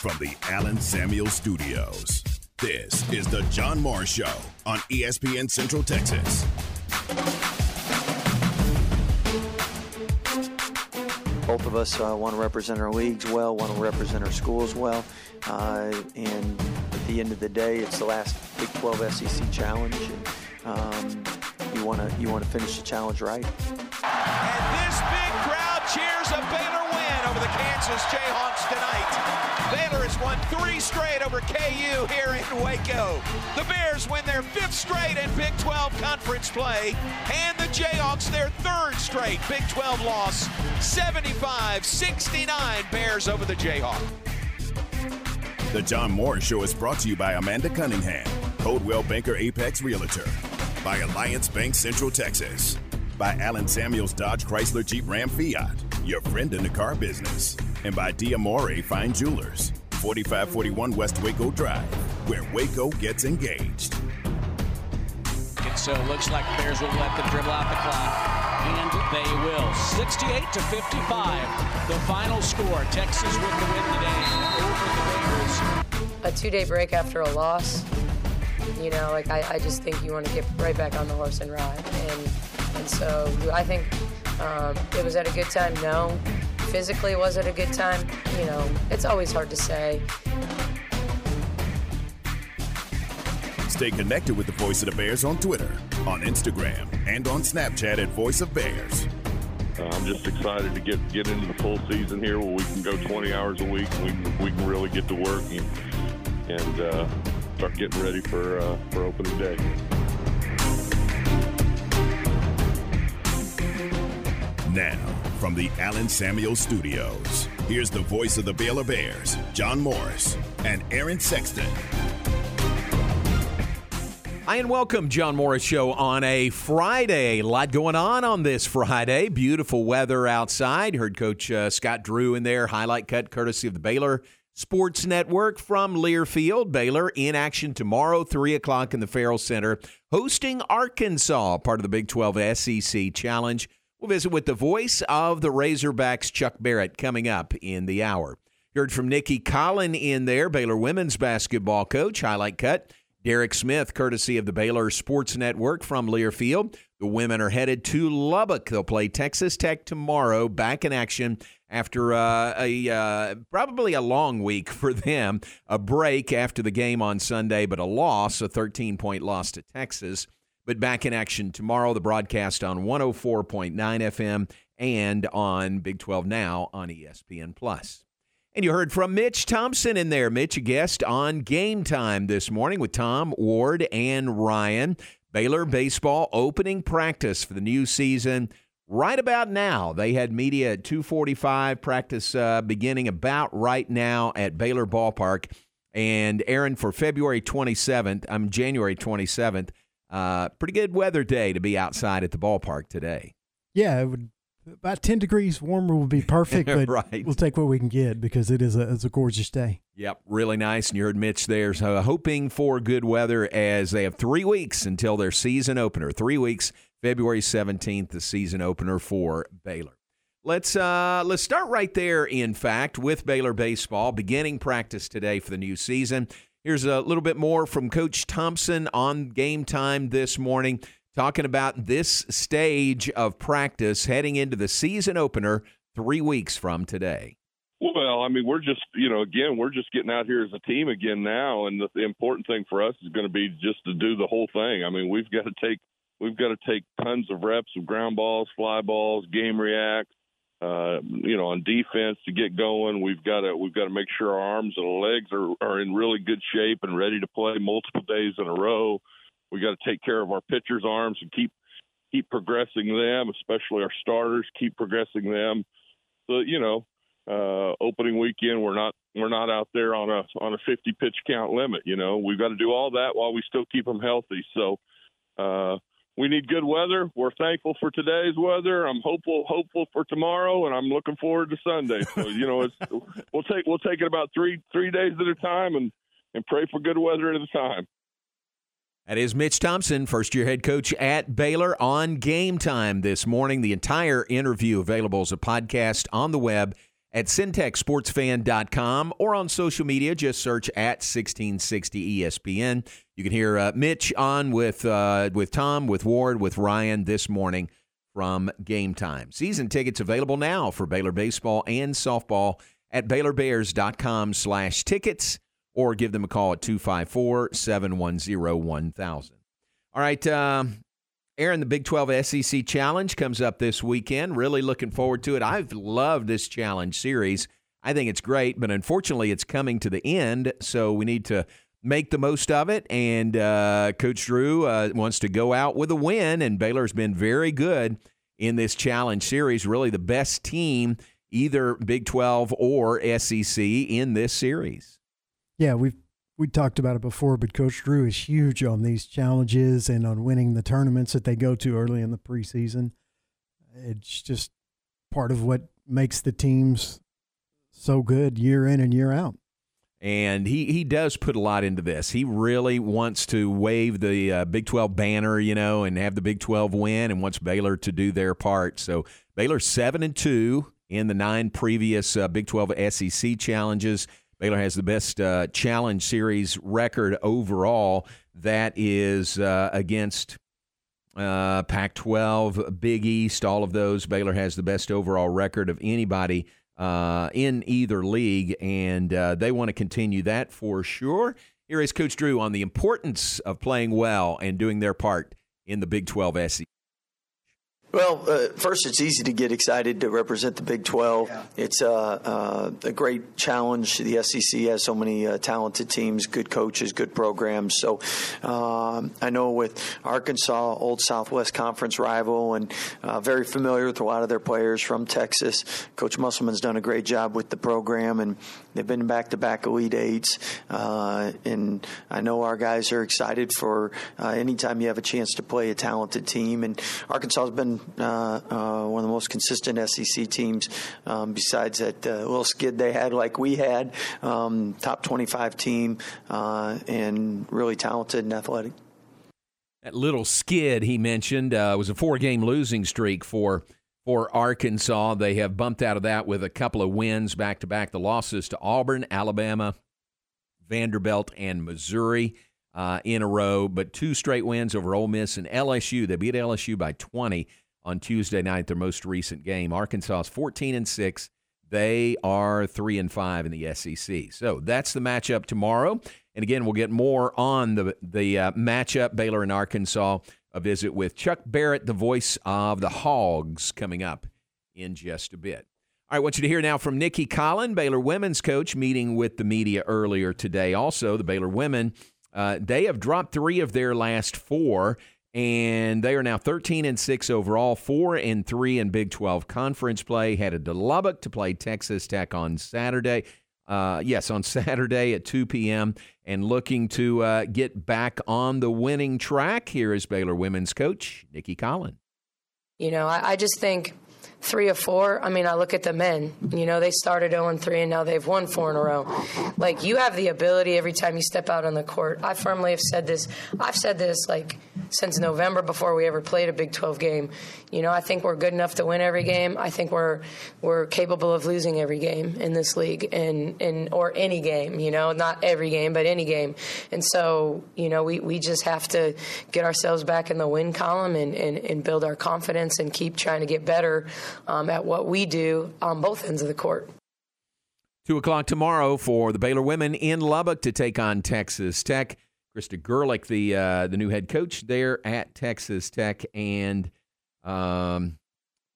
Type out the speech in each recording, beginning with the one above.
from the Allen Samuel Studios. This is the John Morris Show on ESPN Central Texas. Both of us uh, want to represent our leagues well, want to represent our schools well, uh, and at the end of the day, it's the last Big 12 SEC challenge, and um, you want to you want to finish the challenge right. Over the Kansas Jayhawks tonight. Baylor has won three straight over KU here in Waco. The Bears win their fifth straight in Big 12 conference play, and the Jayhawks their third straight Big 12 loss, 75-69 Bears over the Jayhawks. The John Morris Show is brought to you by Amanda Cunningham, Coldwell Banker Apex Realtor, by Alliance Bank Central Texas, by Allen Samuels Dodge Chrysler Jeep Ram Fiat, your friend in the car business and by Diamore Fine Jewelers, 4541 West Waco Drive, where Waco gets engaged. And so it looks like the Bears will let them dribble out the clock. And they will. 68 to 55. The final score. Texas with the win today over the Bears. A two day break after a loss. You know, like I, I just think you want to get right back on the horse and ride. And and so I think um, it was at a good time. No, physically was it a good time? You know, it's always hard to say. Stay connected with the Voice of the Bears on Twitter, on Instagram, and on Snapchat at Voice of Bears. Uh, I'm just excited to get get into the full season here, where we can go 20 hours a week. We can, we can really get to work and, and uh, start getting ready for uh, for opening day. Now, from the Allen Samuel Studios, here's the voice of the Baylor Bears, John Morris and Aaron Sexton. Hi, and welcome, John Morris Show on a Friday. A lot going on on this Friday. Beautiful weather outside. Heard Coach uh, Scott Drew in there. Highlight cut courtesy of the Baylor Sports Network from Learfield. Baylor in action tomorrow, 3 o'clock in the Ferrell Center, hosting Arkansas, part of the Big 12 SEC Challenge. We'll visit with the voice of the Razorbacks, Chuck Barrett, coming up in the hour. Heard from Nicki Collen in there, Baylor women's basketball coach. Highlight cut. Derek Smith, courtesy of the Baylor Sports Network from Learfield. The women are headed to Lubbock. They'll play Texas Tech tomorrow, back in action after uh, a uh, probably a long week for them. A break after the game on Sunday, but a loss, a 13 point loss to Texas but back in action tomorrow. The broadcast on 104.9 FM and on Big 12 Now on ESPN Plus. And you heard from Mitch Thompson in there. Mitch, a guest on Game Time this morning with Tom, Ward, and Ryan. Baylor baseball opening practice for the new season right about now. They had media at 2:45. Practice uh, beginning about right now at Baylor Ballpark. And Aaron for February 27th. I'm January 27th. Uh, pretty good weather day to be outside at the ballpark today. Yeah, it would about 10 degrees warmer would be perfect, but right. we'll take what we can get because it is a, it's a gorgeous day. Yep, really nice. And you heard Mitch there. So hoping for good weather as they have three weeks until their season opener. Three weeks, February 17th, the season opener for Baylor. Let's uh, let's start right there. In fact, with Baylor baseball beginning practice today for the new season. Here's a little bit more from Coach Thompson on game time this morning, talking about this stage of practice heading into the season opener three weeks from today. Well, I mean, we're just, you know, again, we're just getting out here as a team again now, and the, the important thing for us is going to be just to do the whole thing. I mean, we've got to take we've got to take tons of reps of ground balls, fly balls, game react, uh, you know, on defense to get going. We've got to we've got to make sure our arms and legs are are in really good shape and ready to play multiple days in a row. We got to take care of our pitchers' arms and keep keep progressing them, especially our starters. Keep progressing them. So you know, uh, opening weekend we're not we're not out there on a on a 50 pitch count limit. You know, we've got to do all that while we still keep them healthy. So. Uh, we need good weather. We're thankful for today's weather. I'm hopeful hopeful for tomorrow, and I'm looking forward to Sunday. So you know, it's, we'll take we'll take it about three three days at a time, and and pray for good weather at a time. That is Mitch Thompson, first year head coach at Baylor on game time this morning. The entire interview available as a podcast on the web at centexsportsfan.com or on social media. Just search at 1660 ESPN. You can hear uh, Mitch on with uh, with Tom, with Ward, with Ryan this morning from Game Time. Season tickets available now for Baylor baseball and softball at BaylorBears.com slash tickets or give them a call at 254 710 1000. All right, um, Aaron, the Big 12 SEC Challenge comes up this weekend. Really looking forward to it. I've loved this challenge series. I think it's great, but unfortunately, it's coming to the end, so we need to make the most of it. And uh, Coach Drew uh, wants to go out with a win, and Baylor's been very good in this challenge series. Really, the best team, either Big 12 or SEC, in this series. Yeah, we've we talked about it before, but Coach Drew is huge on these challenges and on winning the tournaments that they go to early in the preseason. It's just part of what makes the teams so good year in and year out. And he, he does put a lot into this. He really wants to wave the uh, Big 12 banner, you know, and have the Big 12 win and wants Baylor to do their part. So Baylor 7 and 2 in the nine previous uh, Big 12 SEC challenges. Baylor has the best uh, challenge series record overall. That is uh, against uh, Pac 12, Big East, all of those. Baylor has the best overall record of anybody uh, in either league, and uh, they want to continue that for sure. Here is Coach Drew on the importance of playing well and doing their part in the Big 12 SEC. Well, uh, first, it's easy to get excited to represent the Big 12. Yeah. It's uh, uh, a great challenge. The SEC has so many uh, talented teams, good coaches, good programs. So um, I know with Arkansas, old Southwest Conference rival, and uh, very familiar with a lot of their players from Texas. Coach Musselman's done a great job with the program, and they've been back to back Elite Eights. Uh, and I know our guys are excited for anytime you have a chance to play a talented team. And Arkansas has been uh, uh, one of the most consistent SEC teams. Um, besides that uh, little skid they had, like we had, um, top 25 team, and really talented and athletic. That little skid he mentioned was a four-game losing streak for for Arkansas. They have bumped out of that with a couple of wins back to back. The losses to Auburn, Alabama, Vanderbilt, and Missouri uh, in a row, but two straight wins over Ole Miss and LSU. They beat LSU by 20 on Tuesday night, their most recent game. Arkansas is 14 and 6. They are 3 and 5 in the SEC. So that's the matchup tomorrow. And again, we'll get more on the the uh, matchup Baylor and Arkansas. A visit with Chuck Barrett, the voice of the Hogs, coming up in just a bit. All right, I want you to hear now from Nicki Collen, Baylor women's coach, meeting with the media earlier today. Also, the Baylor women, uh, they have dropped three of their last four and they are now 13 and 6 overall, 4 and 3 in Big 12 conference play. Headed to Lubbock to play Texas Tech on Saturday. Uh, yes, on Saturday at 2 p.m. and looking to uh, get back on the winning track. Here is Baylor women's coach Nicki Collen. You know, I, I just think three or four. I mean, I look at the men. You know, they started 0 3 and now they've won four in a row. Like, you have the ability every time you step out on the court. I firmly have said this. I've said this like since November before we ever played a Big 12 game. You know, I think we're good enough to win every game. I think we're we're capable of losing every game in this league and and or any game. You know, not every game, but any game. And so, you know, we, we just have to get ourselves back in the win column and, and, and build our confidence and keep trying to get better um, at what we do on both ends of the court. Two o'clock tomorrow for the Baylor women in Lubbock to take on Texas Tech. Krista Gerlich, the uh, the new head coach there at Texas Tech, and um,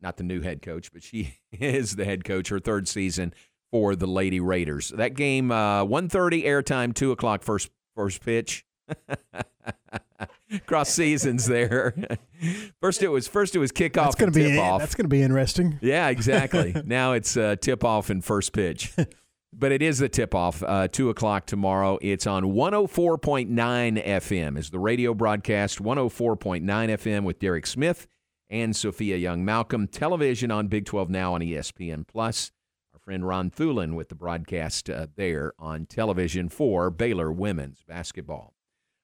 not the new head coach, but she is the head coach. Her third season for the Lady Raiders. That game, uh, 1.30 airtime, two o'clock first first pitch. Cross seasons there. first it was first it was kickoff. That's going to be off. That's going to be interesting. Yeah, exactly. now it's uh, tip off and first pitch. But it is the tip off, uh, 2 o'clock tomorrow. It's on 104.9 FM, is the radio broadcast, 104.9 FM with Derek Smith and Sophia Young Malcolm. Television on Big 12 Now on ESPN Plus. Our friend Ron Thulin with the broadcast uh, there on television for Baylor women's basketball.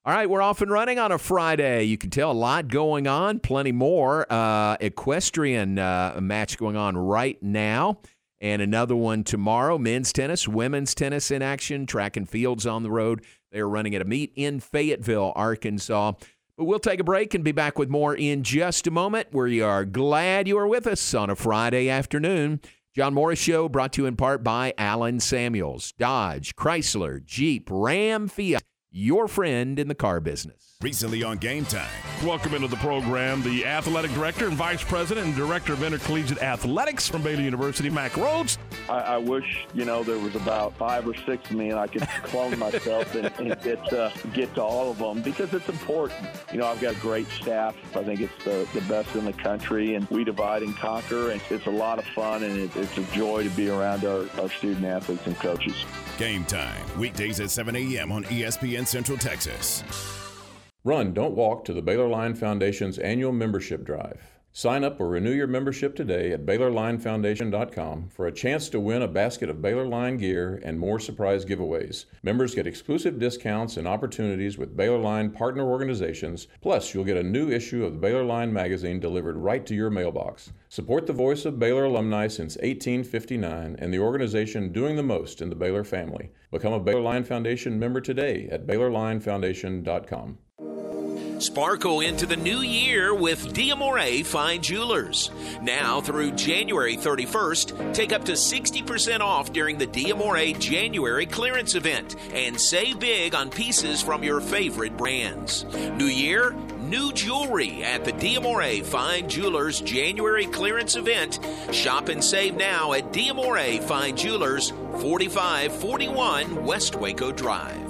All right, we're off and running on a Friday. You can tell a lot going on, plenty more. Uh, equestrian uh, match going on right now and another one tomorrow. Men's tennis, women's tennis in action, track and fields on the road. They are running at a meet in Fayetteville, Arkansas. But we'll take a break and be back with more in just a moment. We are glad you are with us on a Friday afternoon. John Morris Show brought to you in part by Allen Samuels, Dodge, Chrysler, Jeep, Ram, Fiat, your friend in the car business. Recently on Game Time. Welcome into the program, the athletic director and vice president and director of intercollegiate athletics from Baylor University, Mack Rhoades. I, I wish you know there was about five or six of me, and I could clone myself and, and get uh, get to all of them because it's important. You know, I've got a great staff. I think it's the, the best in the country, and we divide and conquer. And it's a lot of fun, and it, it's a joy to be around our, our student athletes and coaches. Game Time, weekdays at 7 a.m. on ESPN Central Texas. Run, don't walk to the Baylor Line Foundation's annual membership drive. Sign up or renew your membership today at BaylorLineFoundation.com for a chance to win a basket of Baylor Line gear and more surprise giveaways. Members get exclusive discounts and opportunities with Baylor Line partner organizations. Plus, you'll get a new issue of the Baylor Line magazine delivered right to your mailbox. Support the voice of Baylor alumni since 1859 and the organization doing the most in the Baylor family. Become a Baylor Line Foundation member today at BaylorLineFoundation.com. Sparkle into the new year with Diamore Fine Jewelers. Now through January 31st, take up to 60% off during the Diamore January clearance event and save big on pieces from your favorite brands. New year, new jewelry at the Diamore Fine Jewelers January clearance event. Shop and save now at Diamore Fine Jewelers, 4541 West Waco Drive.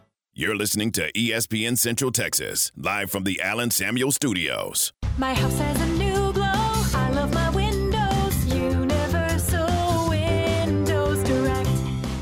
You're listening to ESPN Central Texas, live from the Allen Samuel Studios. My house has a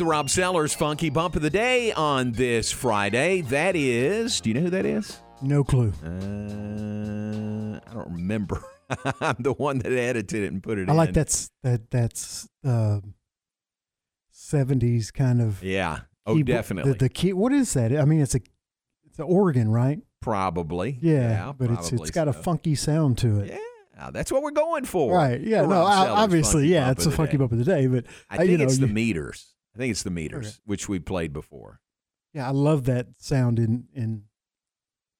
The Rob Sellers Funky Bump of the Day on this Friday. That is, do you know who that is? No clue. Uh, I don't remember. I'm the one that edited it and put it I in. like that's that that's uh, 70s kind of. Yeah. Oh, keyboard- definitely. The, the key. What is that? I mean, it's a it's an organ, right? Probably. Yeah, but it's it's got a funky sound to it. Yeah, that's what we're going for. Right. Yeah. No. I, obviously, yeah. It's a funky Day. bump of the day, but I uh, think you know, it's the you- meters. I think it's the meters, which we played before. Yeah, I love that sound, and and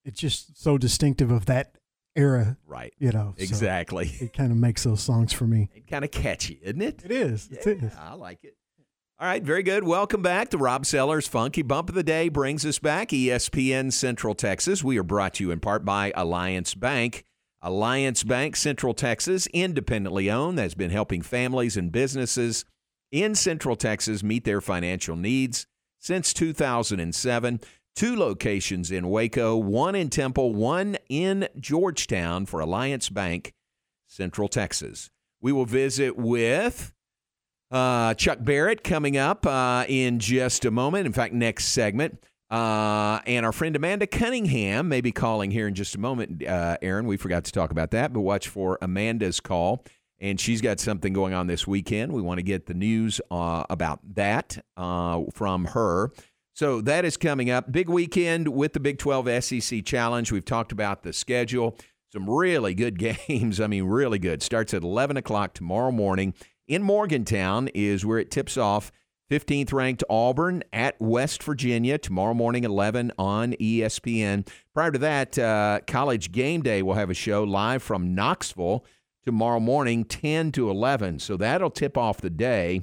it's just so distinctive of that era. Right. You know. so Exactly. it kind of makes those songs for me. Kind of catchy, isn't it? It is. It is. I like it. All right, very good. Welcome back to Rob Sellers' Funky Bump of the Day brings us back ESPN Central Texas. We are brought to you in part by Alliance Bank. Alliance Bank Central Texas, independently owned, has been helping families and businesses in Central Texas meet their financial needs since 2007. Two locations in Waco, one in Temple, one in Georgetown for Alliance Bank Central Texas. We will visit with uh, Chuck Barrett coming up uh, in just a moment. In fact, next segment. Uh, and our friend Amanda Cunningham may be calling here in just a moment. Uh, Aaron, we forgot to talk about that, but watch for Amanda's call. And she's got something going on this weekend. We want to get the news uh, about that uh, from her. So that is coming up. Big weekend with the Big 12 SEC Challenge. We've talked about the schedule. Some really good games. I mean, really good. Starts at 11 o'clock tomorrow morning in Morgantown is where it tips off. 15th ranked Auburn at West Virginia tomorrow morning, 11 on ESPN. Prior to that, uh, College Game Day will have a show live from Knoxville tomorrow morning, 10 to 11. So that'll tip off the day,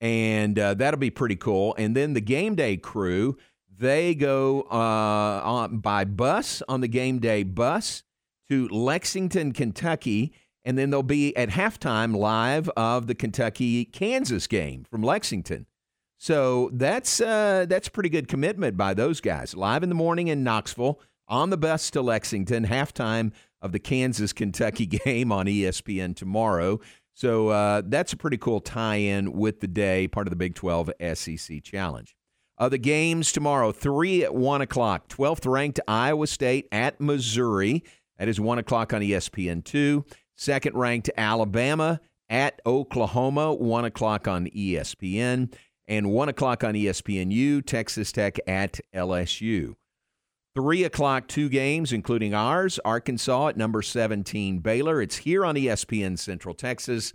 and uh, that'll be pretty cool. And then the Game Day crew, they go uh, on, by bus on the Game Day bus to Lexington, Kentucky and then they'll be at halftime live of the Kentucky Kansas game from Lexington. So that's uh, that's pretty good commitment by those guys. Live in the morning in Knoxville, on the bus to Lexington, halftime of the Kansas Kentucky game on ESPN tomorrow. So uh, that's a pretty cool tie-in with the day, part of the Big 12 SEC Challenge. Uh, the games tomorrow, three at one o'clock. Twelfth ranked Iowa State at Missouri. That is one o'clock on ESPN two. Second ranked Alabama at Oklahoma, 1 o'clock on ESPN. And 1 o'clock on ESPNU, Texas Tech at LSU. 3 o'clock, two games, including ours Arkansas at number 17, Baylor. It's here on ESPN Central Texas.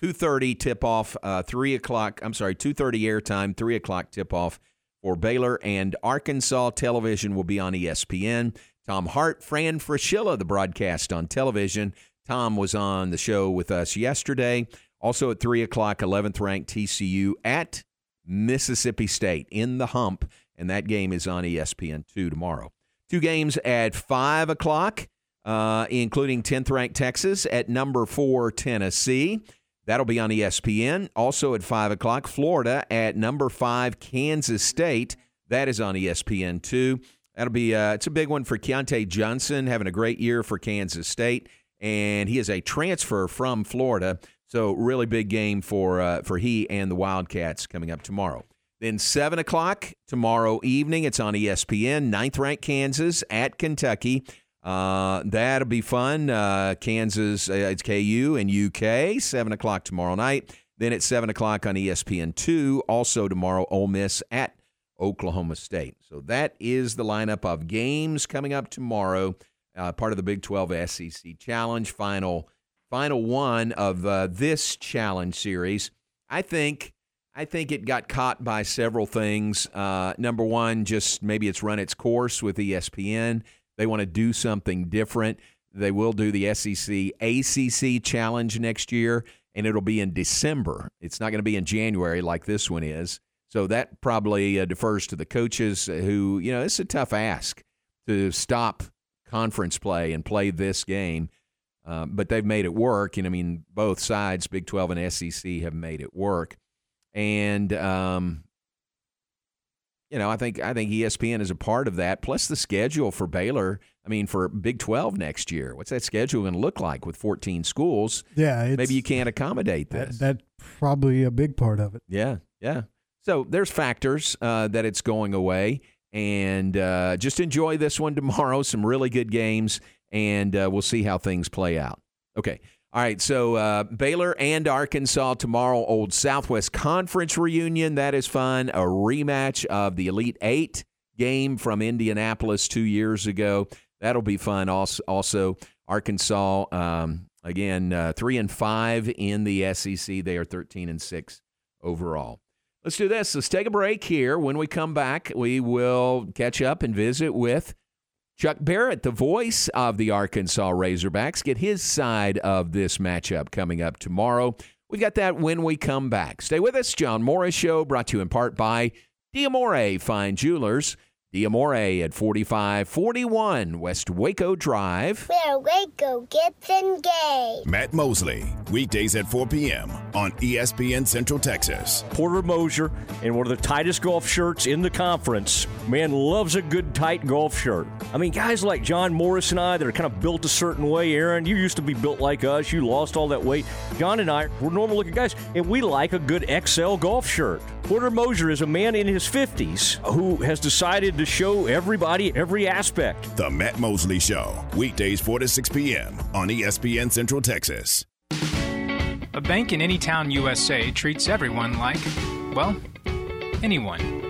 2.30 tip-off, uh, 3 o'clock, I'm sorry, 2.30 airtime, 3 o'clock tip-off for Baylor. And Arkansas television will be on ESPN. Tom Hart, Fran Fraschilla, the broadcast on television. Tom was on the show with us yesterday. Also at 3 o'clock, 11th ranked TCU at Mississippi State in the hump, and that game is on E ESPN2 tomorrow. Two games at 5 o'clock, uh, including 10th ranked Texas at number 4 Tennessee. That'll be on ESPN. Also at 5 o'clock, Florida at number 5 Kansas State. That is on E ESPN2. That'll be uh, it's a big one for Keyontae Johnson, having a great year for Kansas State and he is a transfer from Florida. So really big game for uh, for he and the Wildcats coming up tomorrow. Then seven o'clock tomorrow evening, it's on ESPN. Ninth ranked Kansas at Kentucky. Uh, that'll be fun. Uh, Kansas, uh, it's KU and UK. Seven o'clock tomorrow night. Then at seven o'clock on E ESPN two. Also tomorrow, Ole Miss at Oklahoma State. So that is the lineup of games coming up tomorrow uh, part of the Big 12 SEC Challenge, final final one of uh, this challenge series. I think I think it got caught by several things. Uh, number one, just maybe it's run its course with ESPN. They want to do something different. They will do the SEC ACC Challenge next year, and it'll be in December. It's not going to be in January like this one is. So that probably uh, defers to the coaches who, you know, it's a tough ask to stop conference play and play this game. Um, but they've made it work. And I mean, both sides, Big 12 and SEC, have made it work. And, um, you know, I think I think ESPN is a part of that. Plus the schedule for Baylor. I mean, for Big 12 next year, what's that schedule going to look like with 14 schools? Yeah, it's- maybe you can't accommodate this. That, that's probably a big part of it. Yeah, yeah. So there's factors uh, that it's going away, and uh, just enjoy this one tomorrow. Some really good games, and uh, we'll see how things play out. Okay. All right. So uh, Baylor and Arkansas tomorrow. Old Southwest Conference reunion. That is fun. A rematch of the Elite Eight game from Indianapolis two years ago. That'll be fun. Also, also Arkansas um, again uh, three and five in the SEC. They are thirteen and six overall. Let's do this. Let's take a break here. When we come back, we will catch up and visit with Chuck Barrett, the voice of the Arkansas Razorbacks. Get his side of this matchup coming up tomorrow. We've got that when we come back. Stay with us. John Morris Show brought to you in part by Diamore Fine Jewelers. Diamore at 4541 West Waco Drive. Where Waco gets engaged. Matt Mosley, weekdays at 4 p.m. on ESPN Central Texas. Porter Moser in one of the tightest golf shirts in the conference. Man loves a good tight golf shirt. I mean, guys like John Morris and I that are kind of built a certain way. Aaron, you used to be built like us. You lost all that weight. John and I, we're normal looking guys, and we like a good XL golf shirt. Porter Moser is a man in his 50s who has decided to show everybody every aspect. The Matt Mosley Show, weekdays 4 to 6 p.m. on ESPN Central Texas. A bank in any town USA treats everyone like, well, anyone.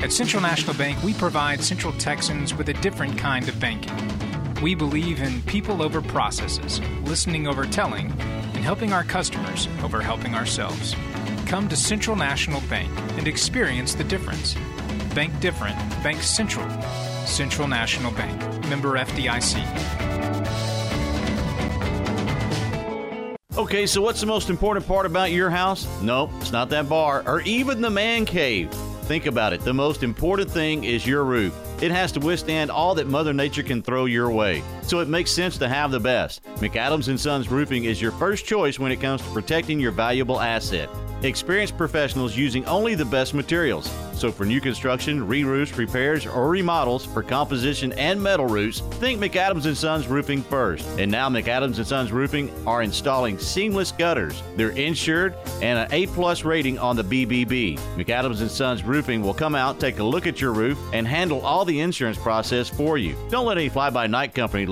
At Central National Bank, we provide Central Texans with a different kind of banking. We believe in people over processes, listening over telling, and helping our customers over helping ourselves. Come to Central National Bank and experience the difference. Bank different, Bank Central. Central National Bank, member FDIC. Okay, so what's the most important part about your house? No, it's not that bar or even the man cave. Think about it. The most important thing is your roof. It has to withstand all that Mother Nature can throw your way. So it makes sense to have the best. McAdams Sons Roofing is your first choice when it comes to protecting your valuable asset. Experienced professionals using only the best materials. So for new construction, re-roofs, repairs, or remodels for composition and metal roofs, think McAdams Sons Roofing first. And now McAdams Sons Roofing are installing seamless gutters. They're insured and an A-plus rating on the BBB. McAdams Sons Roofing will come out, take a look at your roof, and handle all the insurance process for you. Don't let any fly-by-night company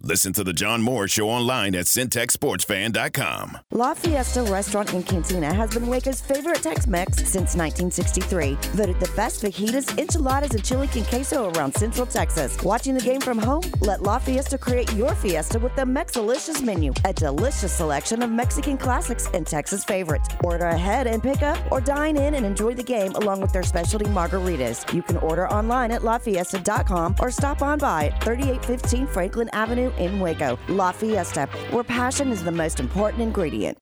Listen to the John Moore Show online at centexsportsfan.com. La Fiesta Restaurant and Cantina has been Waco's favorite Tex-Mex since 1963. Voted the best fajitas, enchiladas, and chili con queso around Central Texas. Watching the game from home? Let La Fiesta create your fiesta with the Mexalicious menu, a delicious selection of Mexican classics and Texas favorites. Order ahead and pick up, or dine in and enjoy the game along with their specialty margaritas. You can order online at lafiesta.com or stop on by at 3815 Franklin Avenue in Waco. La Fiesta, where passion is the most important ingredient.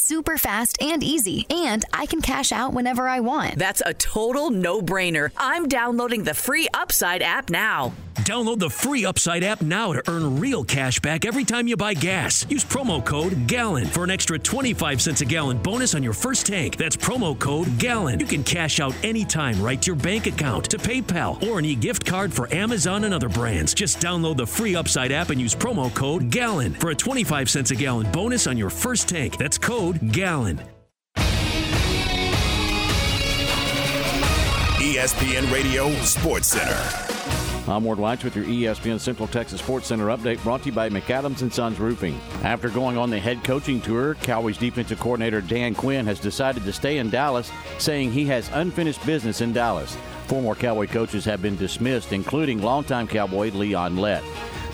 super fast and easy, and I can cash out whenever I want. That's a total no brainer. I'm downloading the free Upside app now. Download the free Upside app now to earn real cash back every time you buy gas. Use promo code GALLON for an extra 25 cents a gallon bonus on your first tank. That's promo code GALLON. You can cash out anytime right to your bank account, to PayPal, or an e-gift card for Amazon and other brands. Just download the free Upside app and use promo code GALLON for a 25 cents a gallon bonus on your first tank. That's code GALLON. E ESPN Radio Sports Center. I'm Ward Weitz with your ESPN Central Texas Sports Center update brought to you by McAdams and Sons Roofing. After going on the head coaching tour, Cowboys defensive coordinator Dan Quinn has decided to stay in Dallas, saying he has unfinished business in Dallas. Four more Cowboy coaches have been dismissed, including longtime Cowboy Leon Lett.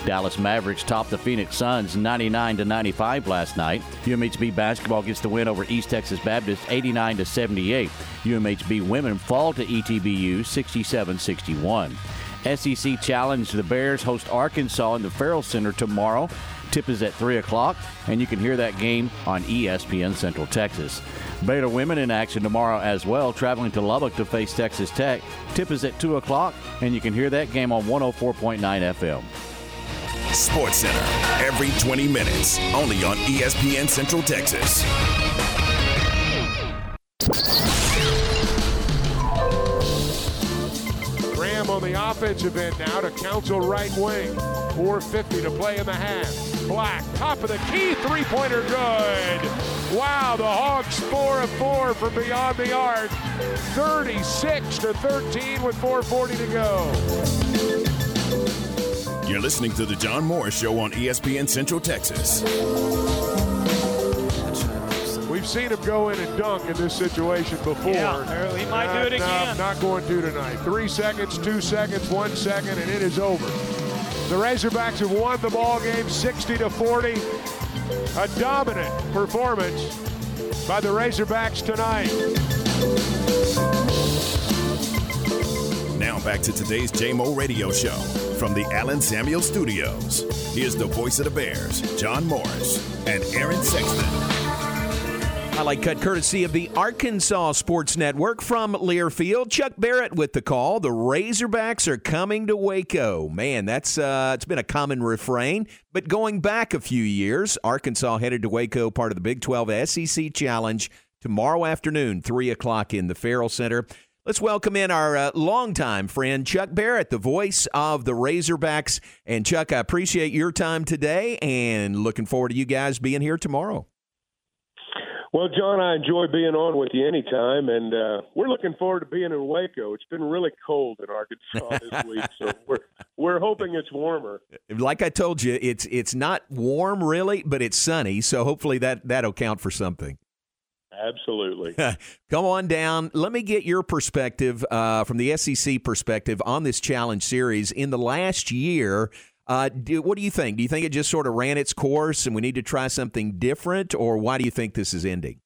Dallas Mavericks topped the Phoenix Suns 99 to 95 last night. UMHB basketball gets the win over East Texas Baptist 89 to 78. UMHB women fall to ETBU 67-61. SEC Challenge the Bears host Arkansas in the Ferrell Center tomorrow. Tip is at 3 o'clock, and you can hear that game on ESPN Central Texas. Baylor women in action tomorrow as well, traveling to Lubbock to face Texas Tech. Tip is at 2 o'clock, and you can hear that game on 104.9 FM. Sports Center, every 20 minutes, only on ESPN Central Texas. Graham on the offensive end now to Council right wing. 4.50 to play in the half. Black, top of the key, three pointer good. Wow, the Hawks four of four from beyond the arc, 36 to 13 with 4:40 to go. You're listening to the John Morris Show on ESPN Central Texas. We've seen him go in and dunk in this situation before. Yeah, he might do it Uh, no, again. not going to tonight. Three seconds, two seconds, one second, and it is over. The Razorbacks have won the ball game 60 to 40. A dominant performance by the Razorbacks tonight. Now back to today's JMO Radio Show from the Allen Samuel Studios. Here's the voice of the Bears, John Morris and Aaron Sexton. Highlight cut courtesy of the Arkansas Sports Network from Learfield. Chuck Barrett with the call. The Razorbacks are coming to Waco. Man, that's uh, it's been a common refrain. But going back a few years, Arkansas headed to Waco, part of the Big 12 SEC Challenge tomorrow afternoon, three o'clock in the Ferrell Center. Let's welcome in our uh, longtime friend Chuck Barrett, the voice of the Razorbacks. And Chuck, I appreciate your time today, and looking forward to you guys being here tomorrow. Well, John, I enjoy being on with you anytime, and uh, we're looking forward to being in Waco. It's been really cold in Arkansas this week, so we're we're hoping it's warmer. like I told you, it's it's not warm really, but it's sunny. So hopefully that that'll count for something. Absolutely. Come on down. Let me get your perspective uh, from the SEC perspective on this challenge series. In the last year, uh, do, what do you think? Do you think it just sort of ran its course and we need to try something different, or why do you think this is ending?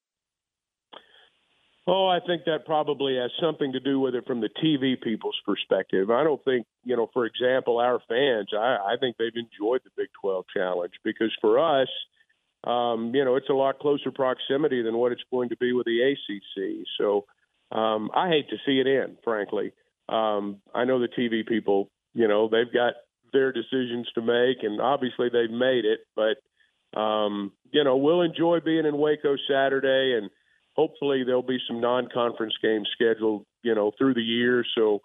Oh, I think that probably has something to do with it from the TV people's perspective. I don't think, you know, for example, our fans, I, I think they've enjoyed the Big 12 challenge because for us, um, you know, it's a lot closer proximity than what it's going to be with the ACC. So um, I hate to see it end, frankly. Um, I know the TV people, you know, they've got their decisions to make, and obviously they've made it. But, um, you know, we'll enjoy being in Waco Saturday, and hopefully there'll be some non-conference games scheduled, you know, through the year, so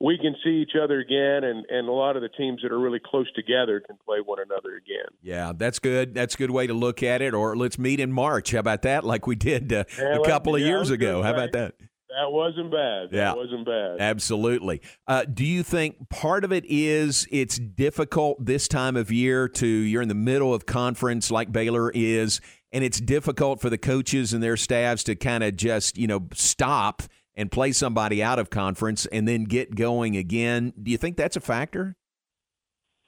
we can see each other again, and and a lot of the teams that are really close together can play one another again. Yeah, that's good. That's a good way to look at it. Or let's meet in March. How about that? Like we did uh, Yeah, a couple of yeah, years ago. How about that? That wasn't bad. Yeah. That wasn't bad. Absolutely. Uh, do you think part of it is it's difficult this time of year to you're in the middle of conference like Baylor is, and it's difficult for the coaches and their staffs to kind of just you know stop and play somebody out of conference and then get going again. Do you think that's a factor?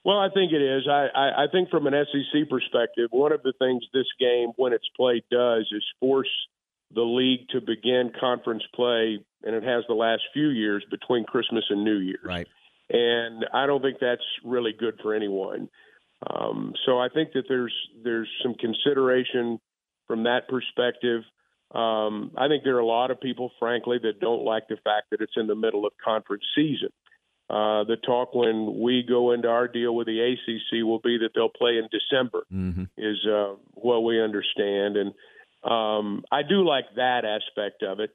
Well, I think it is. I, I, I think from an SEC perspective, one of the things this game, when it's played, does is force the league to begin conference play, and it has the last few years between Christmas and New Year's. Right. And I don't think that's really good for anyone. Um, so I think that there's there's some consideration from that perspective. Um, I think there are a lot of people, frankly, that don't like the fact that it's in the middle of conference season. Uh, the talk when we go into our deal with the ACC will be that they'll play in December, Mm-hmm. is uh, what we understand. And um, I do like that aspect of it.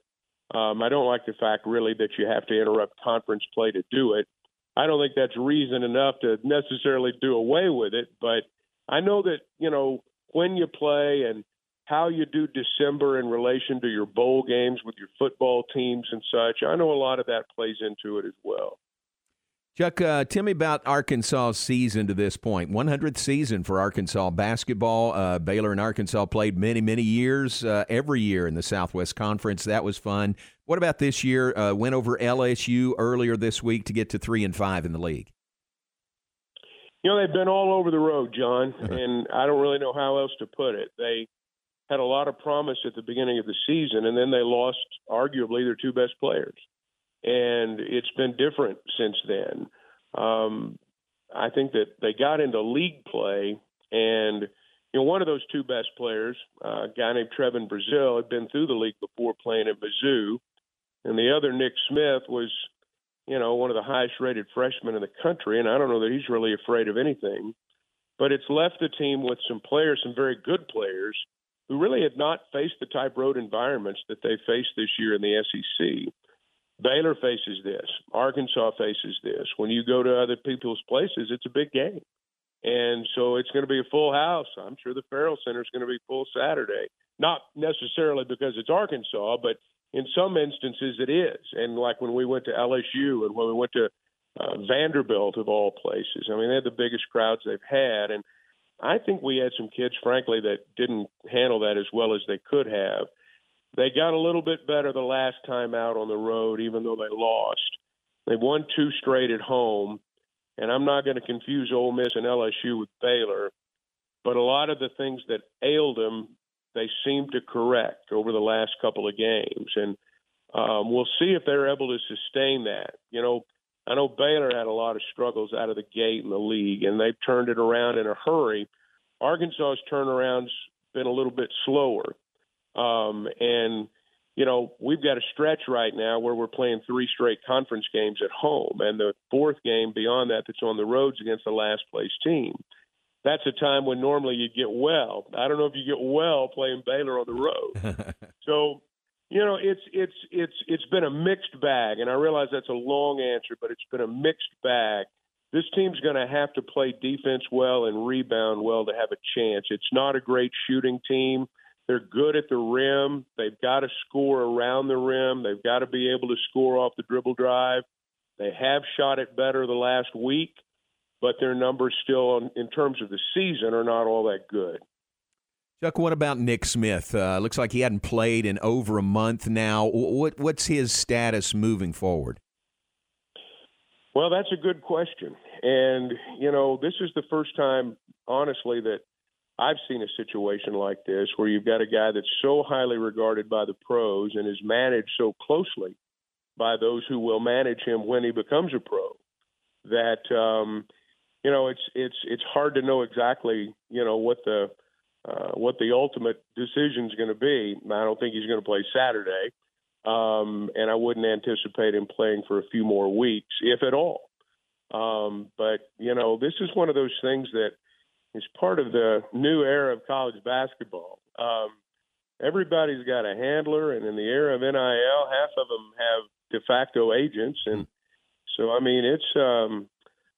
Um, I don't like the fact, really, that you have to interrupt conference play to do it. I don't think that's reason enough to necessarily do away with it. But I know that, you know, when you play and how you do December in relation to your bowl games with your football teams and such, I know a lot of that plays into it as well. Chuck, uh, tell me about Arkansas' season to this point. 100th season for Arkansas basketball. Uh, Baylor and Arkansas played many, many years, uh, every year in the Southwest Conference. That was fun. What about this year? Uh, went over LSU earlier this week to get to three and five in the league. You know, they've been all over the road, John, and I don't really know how else to put it. They had a lot of promise at the beginning of the season, and then they lost arguably their two best players. And it's been different since then. Um, I think that they got into league play, and you know, one of those two best players, uh, a guy named Trevon Brazile, had been through the league before playing at Mizzou, and the other Nick Smith was you know, one of the highest rated freshmen in the country, and I don't know that he's really afraid of anything. But it's left the team with some players, some very good players, who really had not faced the type road environments that they faced this year in the SEC. Baylor faces this. Arkansas faces this. When you go to other people's places, it's a big game. and so it's going to be a full house. I'm sure the Ferrell Center is going to be full Saturday. Not necessarily because it's Arkansas, but in some instances it is. And like when we went to LSU and when we went to uh, Vanderbilt of all places, I mean they had the biggest crowds they've had, and I think we had some kids, frankly, that didn't handle that as well as they could have. They got a little bit better the last time out on the road, even though they lost. They won two straight at home, and I'm not going to confuse Ole Miss and LSU with Baylor, but a lot of the things that ailed them, they seem to correct over the last couple of games, and um, we'll see if they're able to sustain that. You know, I know Baylor had a lot of struggles out of the gate in the league, and they've turned it around in a hurry. Arkansas's turnaround's been a little bit slower, um, and you know, we've got a stretch right now where we're playing three straight conference games at home, and the fourth game beyond that that's on the roads against the last place team. That's a time when normally you get well. I don't know if you get well playing Baylor on the road. so, you know, it's it's it's it's been a mixed bag, and I realize that's a long answer, but it's been a mixed bag. This team's going to have to play defense well and rebound well to have a chance. It's not a great shooting team. They're good at the rim. They've got to score around the rim. They've got to be able to score off the dribble drive. They have shot it better the last week, but their numbers still, in terms of the season, are not all that good. Chuck, what about Nick Smith? Uh, looks like he hadn't played in over a month now. What what's his status moving forward? Well, that's a good question, and you know, this is the first time, honestly, that I've seen a situation like this where you've got a guy that's so highly regarded by the pros and is managed so closely by those who will manage him when he becomes a pro that um, you know it's it's it's hard to know exactly you know what the uh, what the ultimate decision is going to be. I don't think he's going to play Saturday, um, and I wouldn't anticipate him playing for a few more weeks, if at all. Um, but you know, this is one of those things that is part of the new era of college basketball. Um, everybody's got a handler, and in the era of NIL, half of them have de facto agents, and so I mean it's um,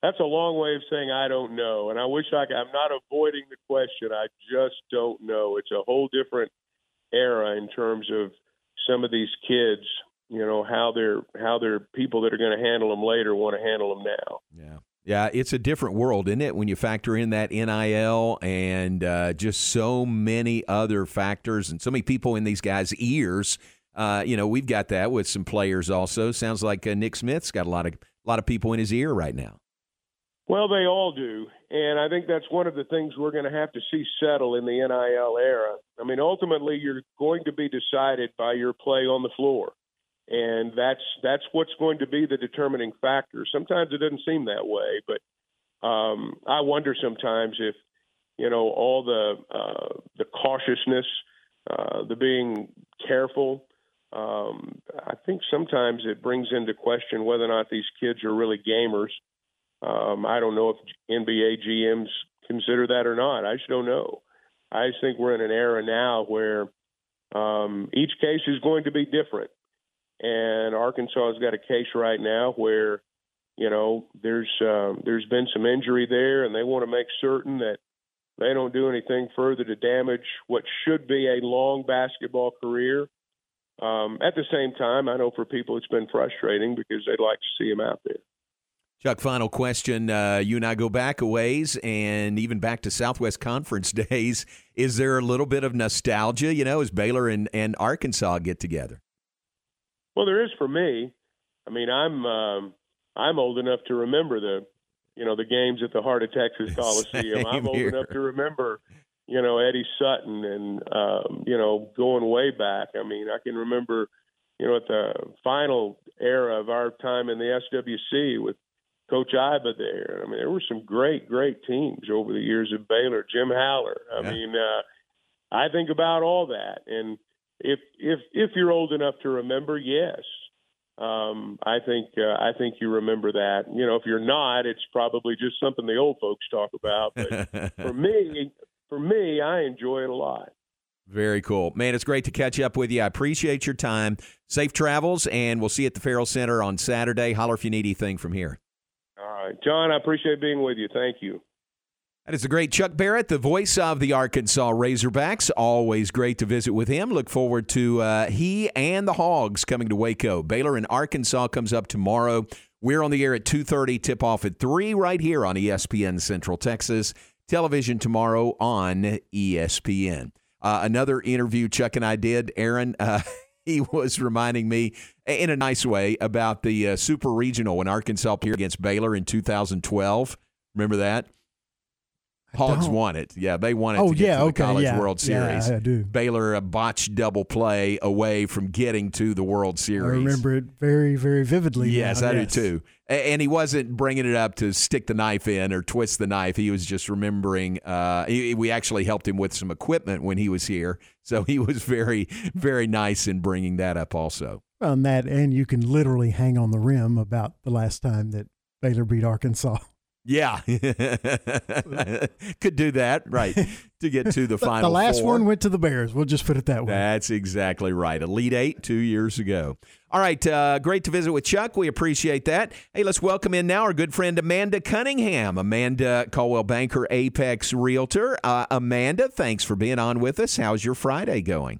that's a long way of saying I don't know, and I wish I could. I'm not avoiding the question. I just don't know. It's a whole different era in terms of some of these kids. You know how they're how they're people that are going to handle them later want to handle them now. Yeah. Yeah, it's a different world, isn't it? When you factor in that NIL and uh, just so many other factors and so many people in these guys' ears. Uh, you know, we've got that with some players also. Sounds like uh, Nick Smith's got a lot of a lot of people in his ear right now. Well, they all do. And I think that's one of the things we're going to have to see settle in the NIL era. I mean, ultimately, you're going to be decided by your play on the floor. And that's that's what's going to be the determining factor. Sometimes it doesn't seem that way, but um, I wonder sometimes if you know all the uh, the cautiousness, uh, the being careful. Um, I think sometimes it brings into question whether or not these kids are really gamers. Um, I don't know if NBA GMs consider that or not. I just don't know. I just think we're in an era now where um, each case is going to be different, and Arkansas has got a case right now where you know there's um, there's been some injury there, and they want to make certain that they don't do anything further to damage what should be a long basketball career. Um, at the same time, I know for people it's been frustrating because they'd like to see him out there. Chuck, final question. Uh, you and I go back a ways and even back to Southwest Conference days. Is there a little bit of nostalgia, you know, as Baylor and, and Arkansas get together? Well, there is for me. I mean, I'm um, I'm old enough to remember the, you know, the games at the heart of Texas Coliseum. I'm old here. enough to remember, you know, Eddie Sutton and um, you know, going way back. I mean, I can remember, you know, at the final era of our time in the SWC with Coach Iba there. I mean, there were some great, great teams over the years of Baylor. Jim Haller. I Yeah. mean, uh, I think about all that, and if if if you're old enough to remember, yes, um, I think uh, I think you remember that. You know, if you're not, it's probably just something the old folks talk about. But for me, for me, I enjoy it a lot. Very cool. Man, it's great to catch up with you. I appreciate your time. Safe travels, and we'll see you at the Ferrell Center on Saturday. Holler if you need anything from here. All right, John, I appreciate being with you. Thank you. That is the great Chuck Barrett, the voice of the Arkansas Razorbacks. Always great to visit with him. Look forward to uh, he and the Hogs coming to Waco. Baylor and Arkansas comes up tomorrow. We're on the air at 2.30, tip off at 3 right here on ESPN Central Texas. Television tomorrow on ESPN. Uh, another interview Chuck and I did, Aaron, uh, he was reminding me in a nice way about the uh, Super Regional when Arkansas played against Baylor in 2012. Remember that? Hogs won it. Yeah, they won it Oh, to get yeah, to the okay, College yeah. World Yeah, Series. I do. Baylor a botched double play away from getting to the World Series. I remember it very, very vividly. Yes, now, I yes. do too. And he wasn't bringing it up to stick the knife in or twist the knife. He was just remembering. Uh, he, we actually helped him with some equipment when he was here, so he was very, very nice in bringing that up. Also, On that, and you can literally hang on the rim about the last time that Baylor beat Arkansas. yeah, could do that right to get to the final. the last four. one went to the Bears. We'll just put it that way. That's exactly right. Elite Eight two years ago. All right, uh, great to visit with Chuck. We appreciate that. Hey, let's welcome in now our good friend Amanda Cunningham. Amanda Coldwell Banker, Apex Realtor. Uh, Amanda, thanks for being on with us. How's your Friday going?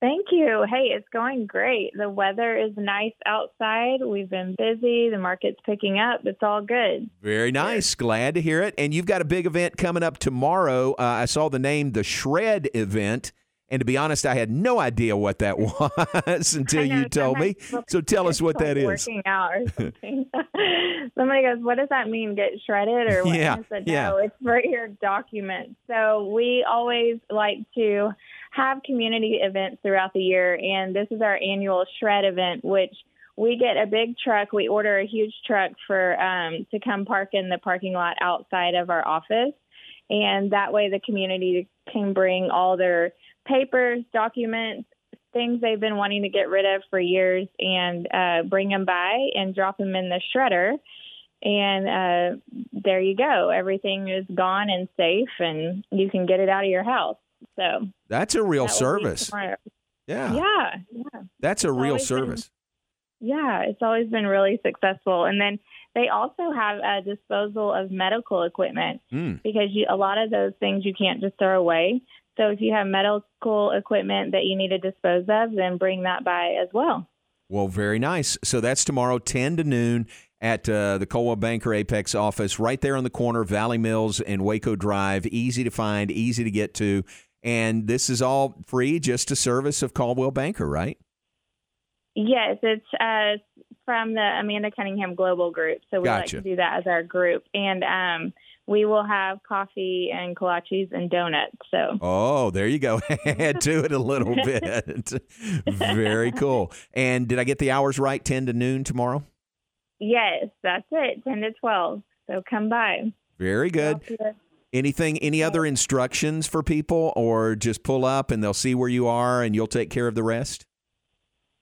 Thank you. Hey, it's going great. The weather is nice outside. We've been busy. The market's picking up. It's all good. Very nice. Glad to hear it. And you've got a big event coming up tomorrow. Uh, I saw the name, the Shred event. And to be honest, I had no idea what that was until know, you told me. So tell us what that is. Working out or something. Somebody goes, "What does that mean? Get shredded or what?" Yeah, I said, yeah. It's for your documents." So we always like to have community events throughout the year, and this is our annual shred event, which we get a big truck. We order a huge truck for um, to come park in the parking lot outside of our office, and that way the community can bring all their papers, documents, things they've been wanting to get rid of for years, and uh, bring them by and drop them in the shredder. And uh, there you go. Everything is gone and safe, and you can get it out of your house. So That's a real that service. Yeah. Yeah, yeah. That's a It's real always been- service. Yeah, it's always been really successful. And then they also have a disposal of medical equipment Mm. because you, a lot of those things you can't just throw away. So if you have medical equipment that you need to dispose of, then bring that by as well. Well, very nice. So that's tomorrow, 10 to noon at uh, the Coldwell Banker Apex office, right there on the corner of Valley Mills and Waco Drive. Easy to find, easy to get to. And this is all free, just a service of Coldwell Banker, right? Yes, it's uh, from the Amanda Cunningham Global Group. So we Gotcha. like to do that as our group. And um, we will have coffee and kolaches and donuts. So Oh, there you go. Add to it a little bit. very cool. And did I get the hours right? 10 to noon tomorrow? yes, that's it, 10 to 12. So come by. Very good. Anything, any other instructions for people, or just pull up and they'll see where you are and you'll take care of the rest?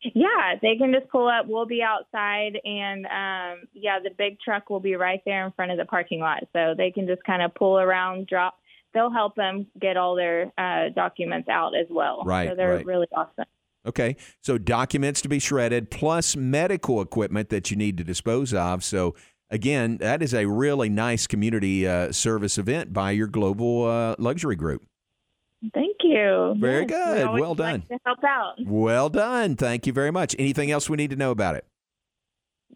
Yeah, they can just pull up. We'll be outside, and um, yeah, the big truck will be right there in front of the parking lot. So they can just kind of pull around, drop. They'll help them get all their uh, documents out as well. Right, So they're right. really awesome. Okay. So documents to be shredded plus medical equipment that you need to dispose of. So again, that is a really nice community uh, service event by your global uh, luxury group. Thank you. Very Yes, good. Well done. like to help out. Well done. Thank you very much. Anything else we need to know about it?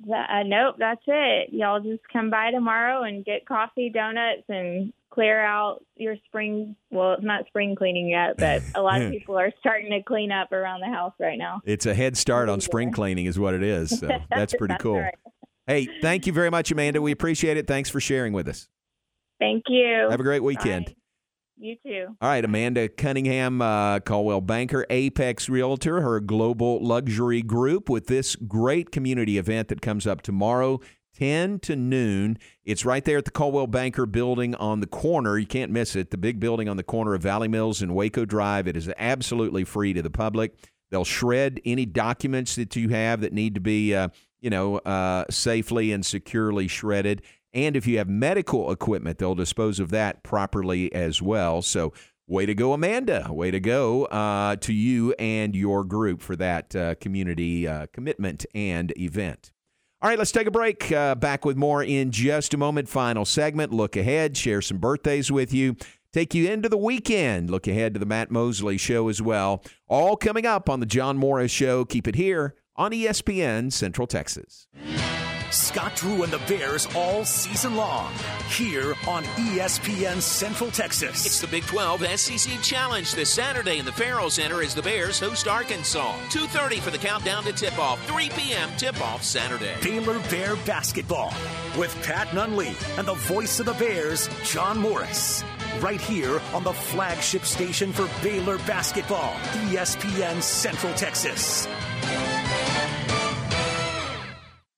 Uh, nope, that's it. Y'all just come by tomorrow and get coffee, donuts, and clear out your spring. Well, it's not spring cleaning yet, but a lot of people are starting to clean up around the house right now. It's a head start on spring cleaning, is what it is. So that's pretty That's cool. right. Hey, thank you very much, Amanda. We appreciate it. Thanks for sharing with us. Thank you. Have a great weekend. Bye. You too. All right, Amanda Cunningham, uh, Coldwell Banker, Apex Realtor, her global luxury group with this great community event that comes up tomorrow, 10 to noon. It's right there at the Coldwell Banker building on the corner. You can't miss it. The big building on the corner of Valley Mills and Waco Drive. It is absolutely free to the public. They'll shred any documents that you have that need to be, uh, you know, uh, safely and securely shredded. And if you have medical equipment, they'll dispose of that properly as well. So, way to go, Amanda. Way to go uh, to you and your group for that uh, community uh, commitment and event. All right, let's take a break. Uh, back with more in just a moment. Final segment. Look ahead, share some birthdays with you, take you into the weekend. Look ahead to the Matt Mosley show as well. All coming up on the John Morris show. Keep it here on ESPN Central Texas. Scott Drew and the Bears all season long here on ESPN Central Texas. It's the Big 12 SEC Challenge this Saturday in the Ferrell Center as the Bears host Arkansas. 2.30 for the countdown to tip-off. 3 p.m. tip-off Saturday. Baylor Bear basketball with Pat Nunley and the voice of the Bears, John Morris. Right here on the flagship station for Baylor basketball, ESPN Central Texas.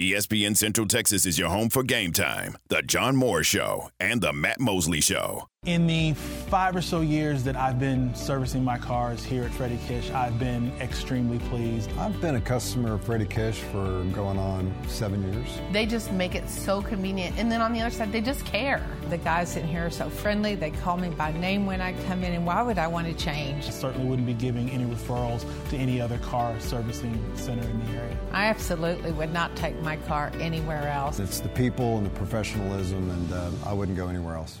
ESPN Central Texas is your home for game time, the John Morris Show, and the Matt Mosley Show. In the five or so years that I've been servicing my cars here at Freddie Kish, I've been extremely pleased. I've been a customer of Freddie Kish for going on seven years. They just make it so convenient. And then on the other side, they just care. The guys in here are so friendly. They call me by name when I come in, and why would I want to change? I certainly wouldn't be giving any referrals to any other car servicing center in the area. I absolutely would not take my car anywhere else. It's the people and the professionalism, and uh, I wouldn't go anywhere else.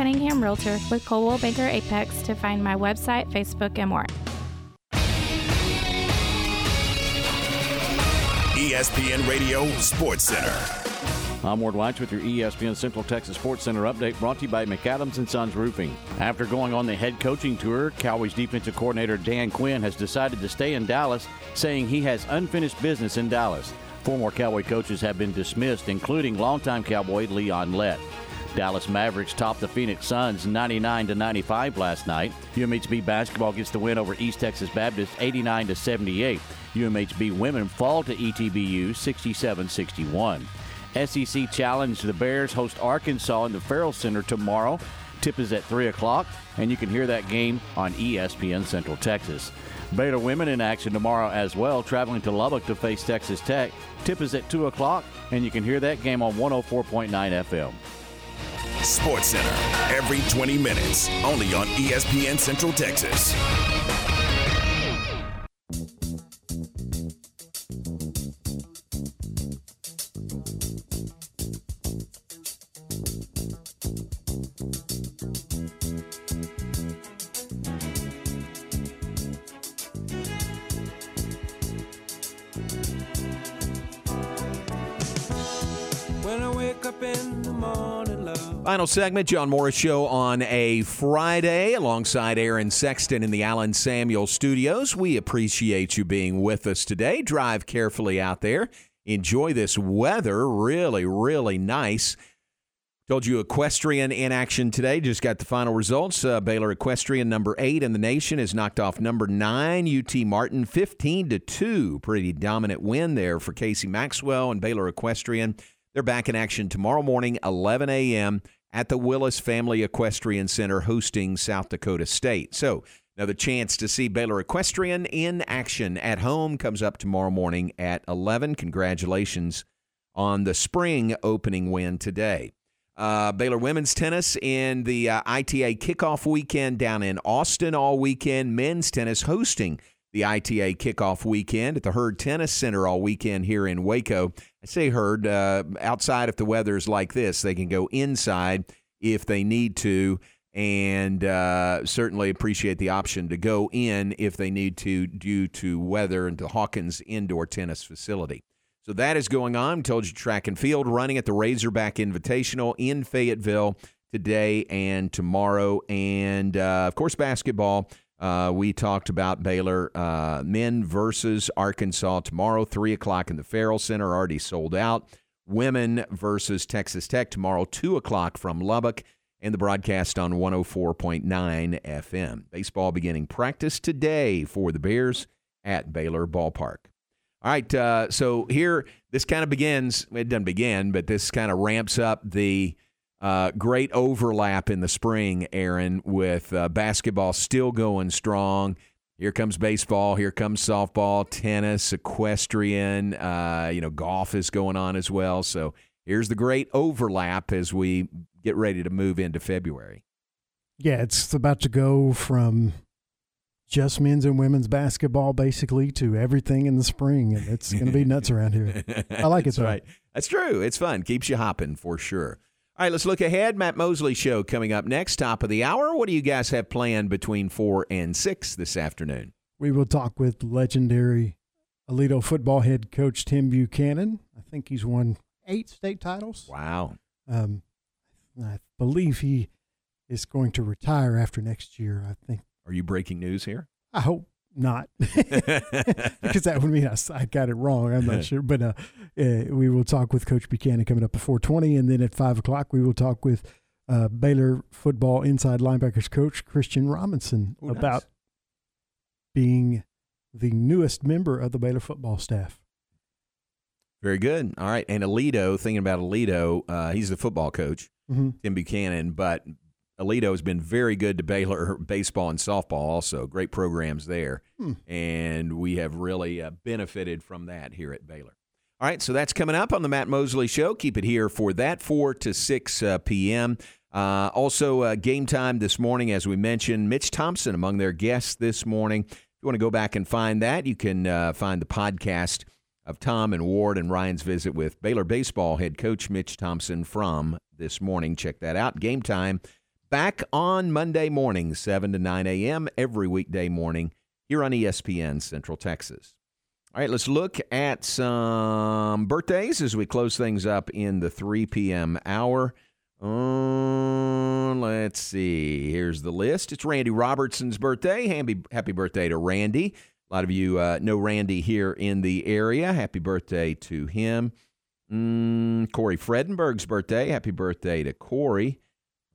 Cunningham Realtor with Coldwell Banker Apex to find my website, Facebook, and more. ESPN Radio Sports Center. I'm Ward Weitz with your ESPN Central Texas Sports Center update brought to you by McAdams and Sons Roofing. After going on the head coaching tour, Cowboys defensive coordinator Dan Quinn has decided to stay in Dallas, saying he has unfinished business in Dallas. Four more Cowboy coaches have been dismissed, including longtime Cowboy Leon Lett. Dallas Mavericks topped the Phoenix Suns 99 to 95 last night. UMHB basketball gets the win over East Texas Baptist 89 to 78. UMHB women fall to ETBU 67-61. SEC Challenge the Bears host Arkansas in the Ferrell Center tomorrow. Tip is at 3 o'clock, and you can hear that game on ESPN Central Texas. Baylor women in action tomorrow as well, traveling to Lubbock to face Texas Tech. Tip is at 2 o'clock, and you can hear that game on 104.9 FM. Sports Center, every 20 minutes, only on ESPN Central Texas. Final segment, John Morris Show on a Friday alongside Aaron Sexton in the Allen Samuel studios. We appreciate you being with us today. Drive carefully out there. Enjoy this weather. Really, really nice. Told you equestrian in action today. Just got the final results. Uh, Baylor equestrian number eight in the nation has knocked off number nine UT Martin, fifteen to two. Pretty dominant win there for Casey Maxwell and Baylor equestrian. They're back in action tomorrow morning, 11 a.m. at the Willis Family Equestrian Center, hosting South Dakota State. So another chance to see Baylor equestrian in action at home comes up tomorrow morning at 11. Congratulations on the spring opening win today. Uh, Baylor women's tennis in the uh, ITA kickoff weekend down in Austin all weekend. Men's tennis hosting the ITA kickoff weekend at the Hurd Tennis Center all weekend here in Waco. I say Hurd, uh, outside if the weather is like this, they can go inside if they need to, and uh, certainly appreciate the option to go in if they need to due to weather and the Hawkins indoor tennis facility. So that is going on. Told you track and field running at the Razorback Invitational in Fayetteville today and tomorrow. And uh, of course, basketball. Uh, we talked about Baylor uh, men versus Arkansas tomorrow, 3 o'clock in the Ferrell Center, already sold out. Women versus Texas Tech tomorrow, 2 o'clock from Lubbock, and the broadcast on 104.9 FM. Baseball beginning practice today for the Bears at Baylor Ballpark. All right, uh, so here this kind of begins. It doesn't begin, but this kind of ramps up the uh, great overlap in the spring, Aaron, with uh, basketball still going strong. Here comes baseball. Here comes softball, tennis, equestrian. Uh, you know, golf is going on as well. So here's the great overlap as we get ready to move into February. Yeah, it's about to go from just men's and women's basketball basically to everything in the spring and it's going to be nuts around here i like it That's right that's true it's fun keeps you hopping for sure all right let's look ahead. Matt mosley show coming up next. Top of the hour. What do you guys have planned between four and six this afternoon? We will talk with legendary Aledo football head coach tim buchanan. I think he's won eight state titles. Wow. Um, i believe he is going to retire after next year. I think are you breaking news here? I hope not, because that would mean I, I, got it wrong. I'm not sure, but uh, uh, we will talk with Coach Buchanan coming up at 4:20, and then at five o'clock we will talk with uh, Baylor football inside linebackers coach Christian Robinson Ooh, about nice. being the newest member of the Baylor football staff. Very good. All right, and Aledo, thinking about Aledo, uh, he's the football coach, Mhm. Tim Buchanan, but Aledo has been very good to Baylor baseball and softball also. Great programs there. Hmm. And we have really uh, benefited from that here at Baylor. All right, so that's coming up on the Matt Mosley Show. Keep it here for that, 4 to 6 uh, p.m. Uh, also, uh, game time this morning, as we mentioned, Mitch Thompson among their guests this morning. If you want to go back and find that, you can uh, find the podcast of Tom and Ward and Ryan's visit with Baylor baseball head coach Mitch Thompson from this morning. Check that out. Game time back on Monday morning, 7 to 9 a.m. every weekday morning here on ESPN Central Texas. All right, let's look at some birthdays as we close things up in the 3 p.m. hour. Um, let's see. Here's the list. It's Randy Robertson's birthday. Happy, happy birthday to Randy. A lot of you uh, know Randy here in the area. Happy birthday to him. Mm, Corey Fredenberg's birthday. Happy birthday to Corey.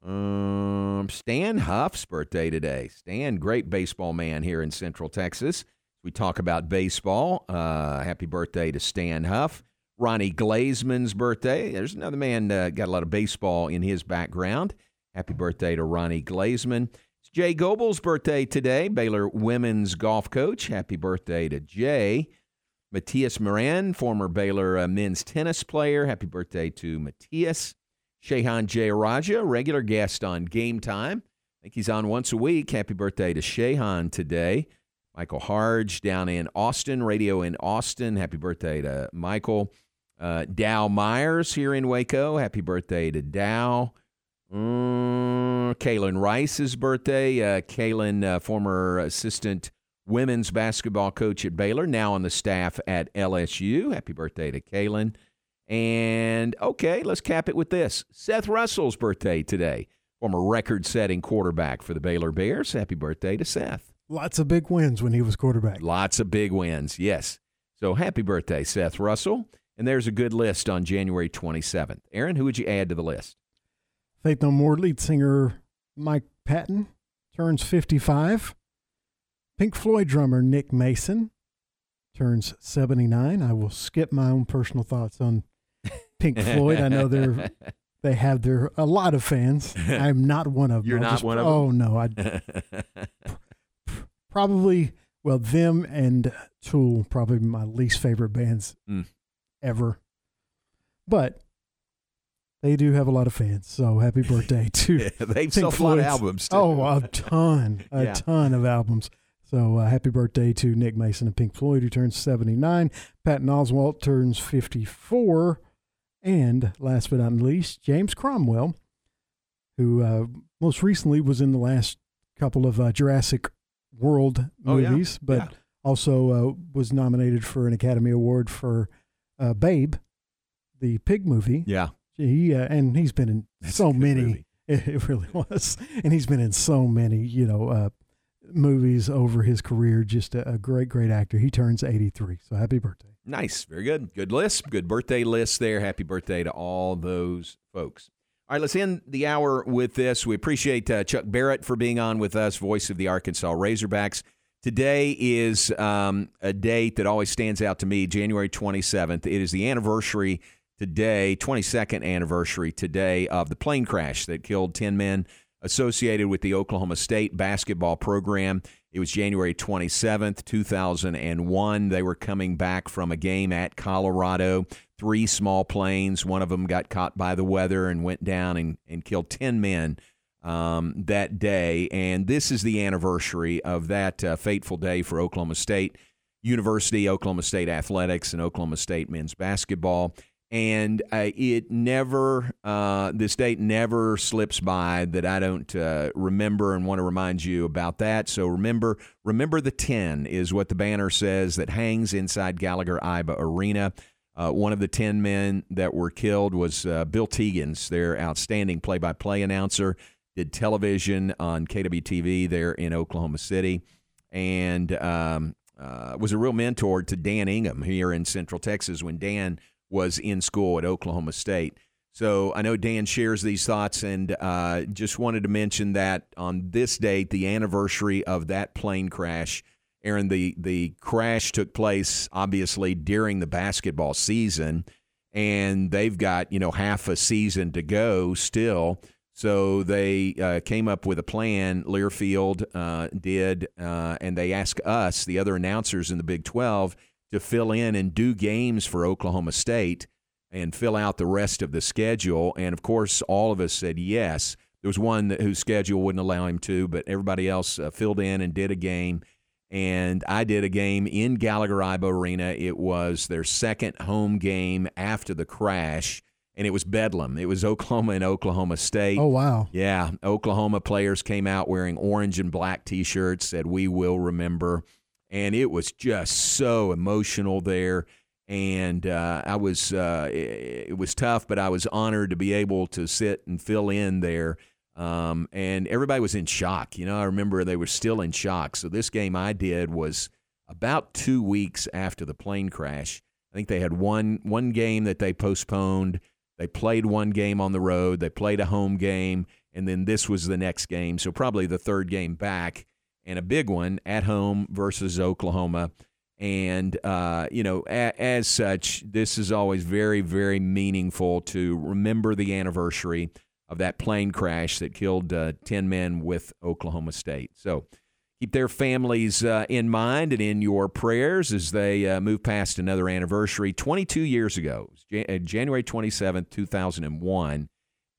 Um, Stan Huff's birthday today. Stan, great baseball man here in Central Texas. We talk about baseball. Uh, happy birthday to Stan Huff. Ronnie Glazman's birthday. There's another man uh, got a lot of baseball in his background. Happy birthday to Ronnie Glazman. It's Jay Goble's birthday today. Baylor women's golf coach. Happy birthday to Jay. Matthias Moran, former Baylor uh, men's tennis player. Happy birthday to Matthias. Shehan Jeyarajah, regular guest on Game Time. I think he's on once a week. Happy birthday to Shehan today. Michael Harge down in Austin, radio in Austin. Happy birthday to Michael. Uh, Dow Myers here in Waco. Happy birthday to Dow. Kaylin Rice's birthday. Uh, Kaylin, uh, former assistant women's basketball coach at Baylor, now on the staff at LSU. Happy birthday to Kaylin. And okay, let's cap it with this. Seth Russell's birthday today. Former record setting quarterback for the Baylor Bears. Happy birthday to Seth. Lots of big wins when he was quarterback. Lots of big wins, yes. So happy birthday, Seth Russell. And there's a good list on January 27th. Aaron, who would you add to the list? Faith No More lead singer Mike Patton turns 55. Pink Floyd drummer Nick Mason turns 79. I will skip my own personal thoughts on Pink Floyd. I know they're they have their a lot of fans. I'm not one of them. You're I'll not just- one of Oh them? no, I probably well them and Tool probably my least favorite bands Mm. ever. But they do have a lot of fans, so happy birthday to Yeah, they've Pink sold a lot of albums, too. Oh, a ton, a Yeah. ton of albums. So uh, happy birthday to Nick Mason and Pink Floyd, who turns 79. Patton Oswalt turns 54. And last but not least, James Cromwell, who uh, most recently was in the last couple of uh, Jurassic World Oh, yeah. movies, but Yeah. also uh, was nominated for an Academy Award for uh, Babe, the pig movie. Yeah. He uh, and he's been in That's so many. movie. It, really was, and he's been in so many, you know, uh, movies over his career. Just a, a great, great actor. He turns eighty three. So happy birthday! Nice. Very good. Good list. Good birthday list there. Happy birthday to all those folks. All right, let's end the hour with this. We appreciate uh, Chuck Barrett for being on with us, voice of the Arkansas Razorbacks. Today is um, a date that always stands out to me, January 27th. It is the anniversary today, 22nd anniversary today of the plane crash that killed 10 men associated with the Oklahoma State basketball program. It was January 27th, 2001. They were coming back from a game at Colorado. Three small planes. One of them got caught by the weather and went down and, and killed 10 men um, that day. And this is the anniversary of that uh, fateful day for Oklahoma State University, Oklahoma State athletics, and Oklahoma State men's basketball. And uh, it never, uh, this date never slips by that I don't uh, remember and want to remind you about that. So remember, remember the 10 is what the banner says that hangs inside Gallagher Iba Arena. Uh, one of the 10 men that were killed was uh, Bill Teegins, their outstanding play by play announcer, did television on KWTV there in Oklahoma City, and um, uh, was a real mentor to Dan Ingham here in Central Texas when Dan was in school at Oklahoma State. So I know Dan shares these thoughts, and uh, just wanted to mention that on this date, the anniversary of that plane crash. Aaron, the the crash took place obviously during the basketball season, and they've got you know half a season to go still. So they uh, came up with a plan. Learfield uh, did, uh, and they asked us, the other announcers in the Big Twelve, to fill in and do games for Oklahoma State and fill out the rest of the schedule. And of course, all of us said yes. There was one that, whose schedule wouldn't allow him to, but everybody else uh, filled in and did a game. And I did a game in Gallagher Iba Arena. It was their second home game after the crash, and it was Bedlam. It was Oklahoma and Oklahoma State. Oh wow! Yeah, Oklahoma players came out wearing orange and black T-shirts. Said "We will remember," and it was just so emotional there. And uh, I was uh, it, it was tough, but I was honored to be able to sit and fill in there. Um, and everybody was in shock. You know, I remember they were still in shock. So this game I did was about two weeks after the plane crash. I think they had one one game that they postponed. They played one game on the road. They played a home game, and then this was the next game. So probably the third game back, and a big one at home versus Oklahoma. And uh, you know, a, as such, this is always very, very meaningful to remember the anniversary of that plane crash that killed uh, ten men with Oklahoma State. So keep their families uh, in mind and in your prayers as they uh, move past another anniversary. 22 years ago, Jan- uh, January 27th, 2001.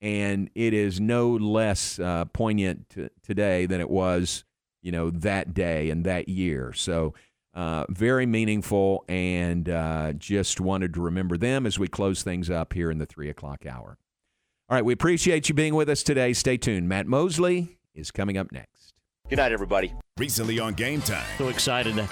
And it is no less uh, poignant t- today than it was, you know, that day and that year. So uh, very meaningful and uh, just wanted to remember them as we close things up here in the three o'clock hour. All right, we appreciate you being with us today. Stay tuned. Matt Mosley is coming up next. Good night, everybody. Recently on Game Time. So excited to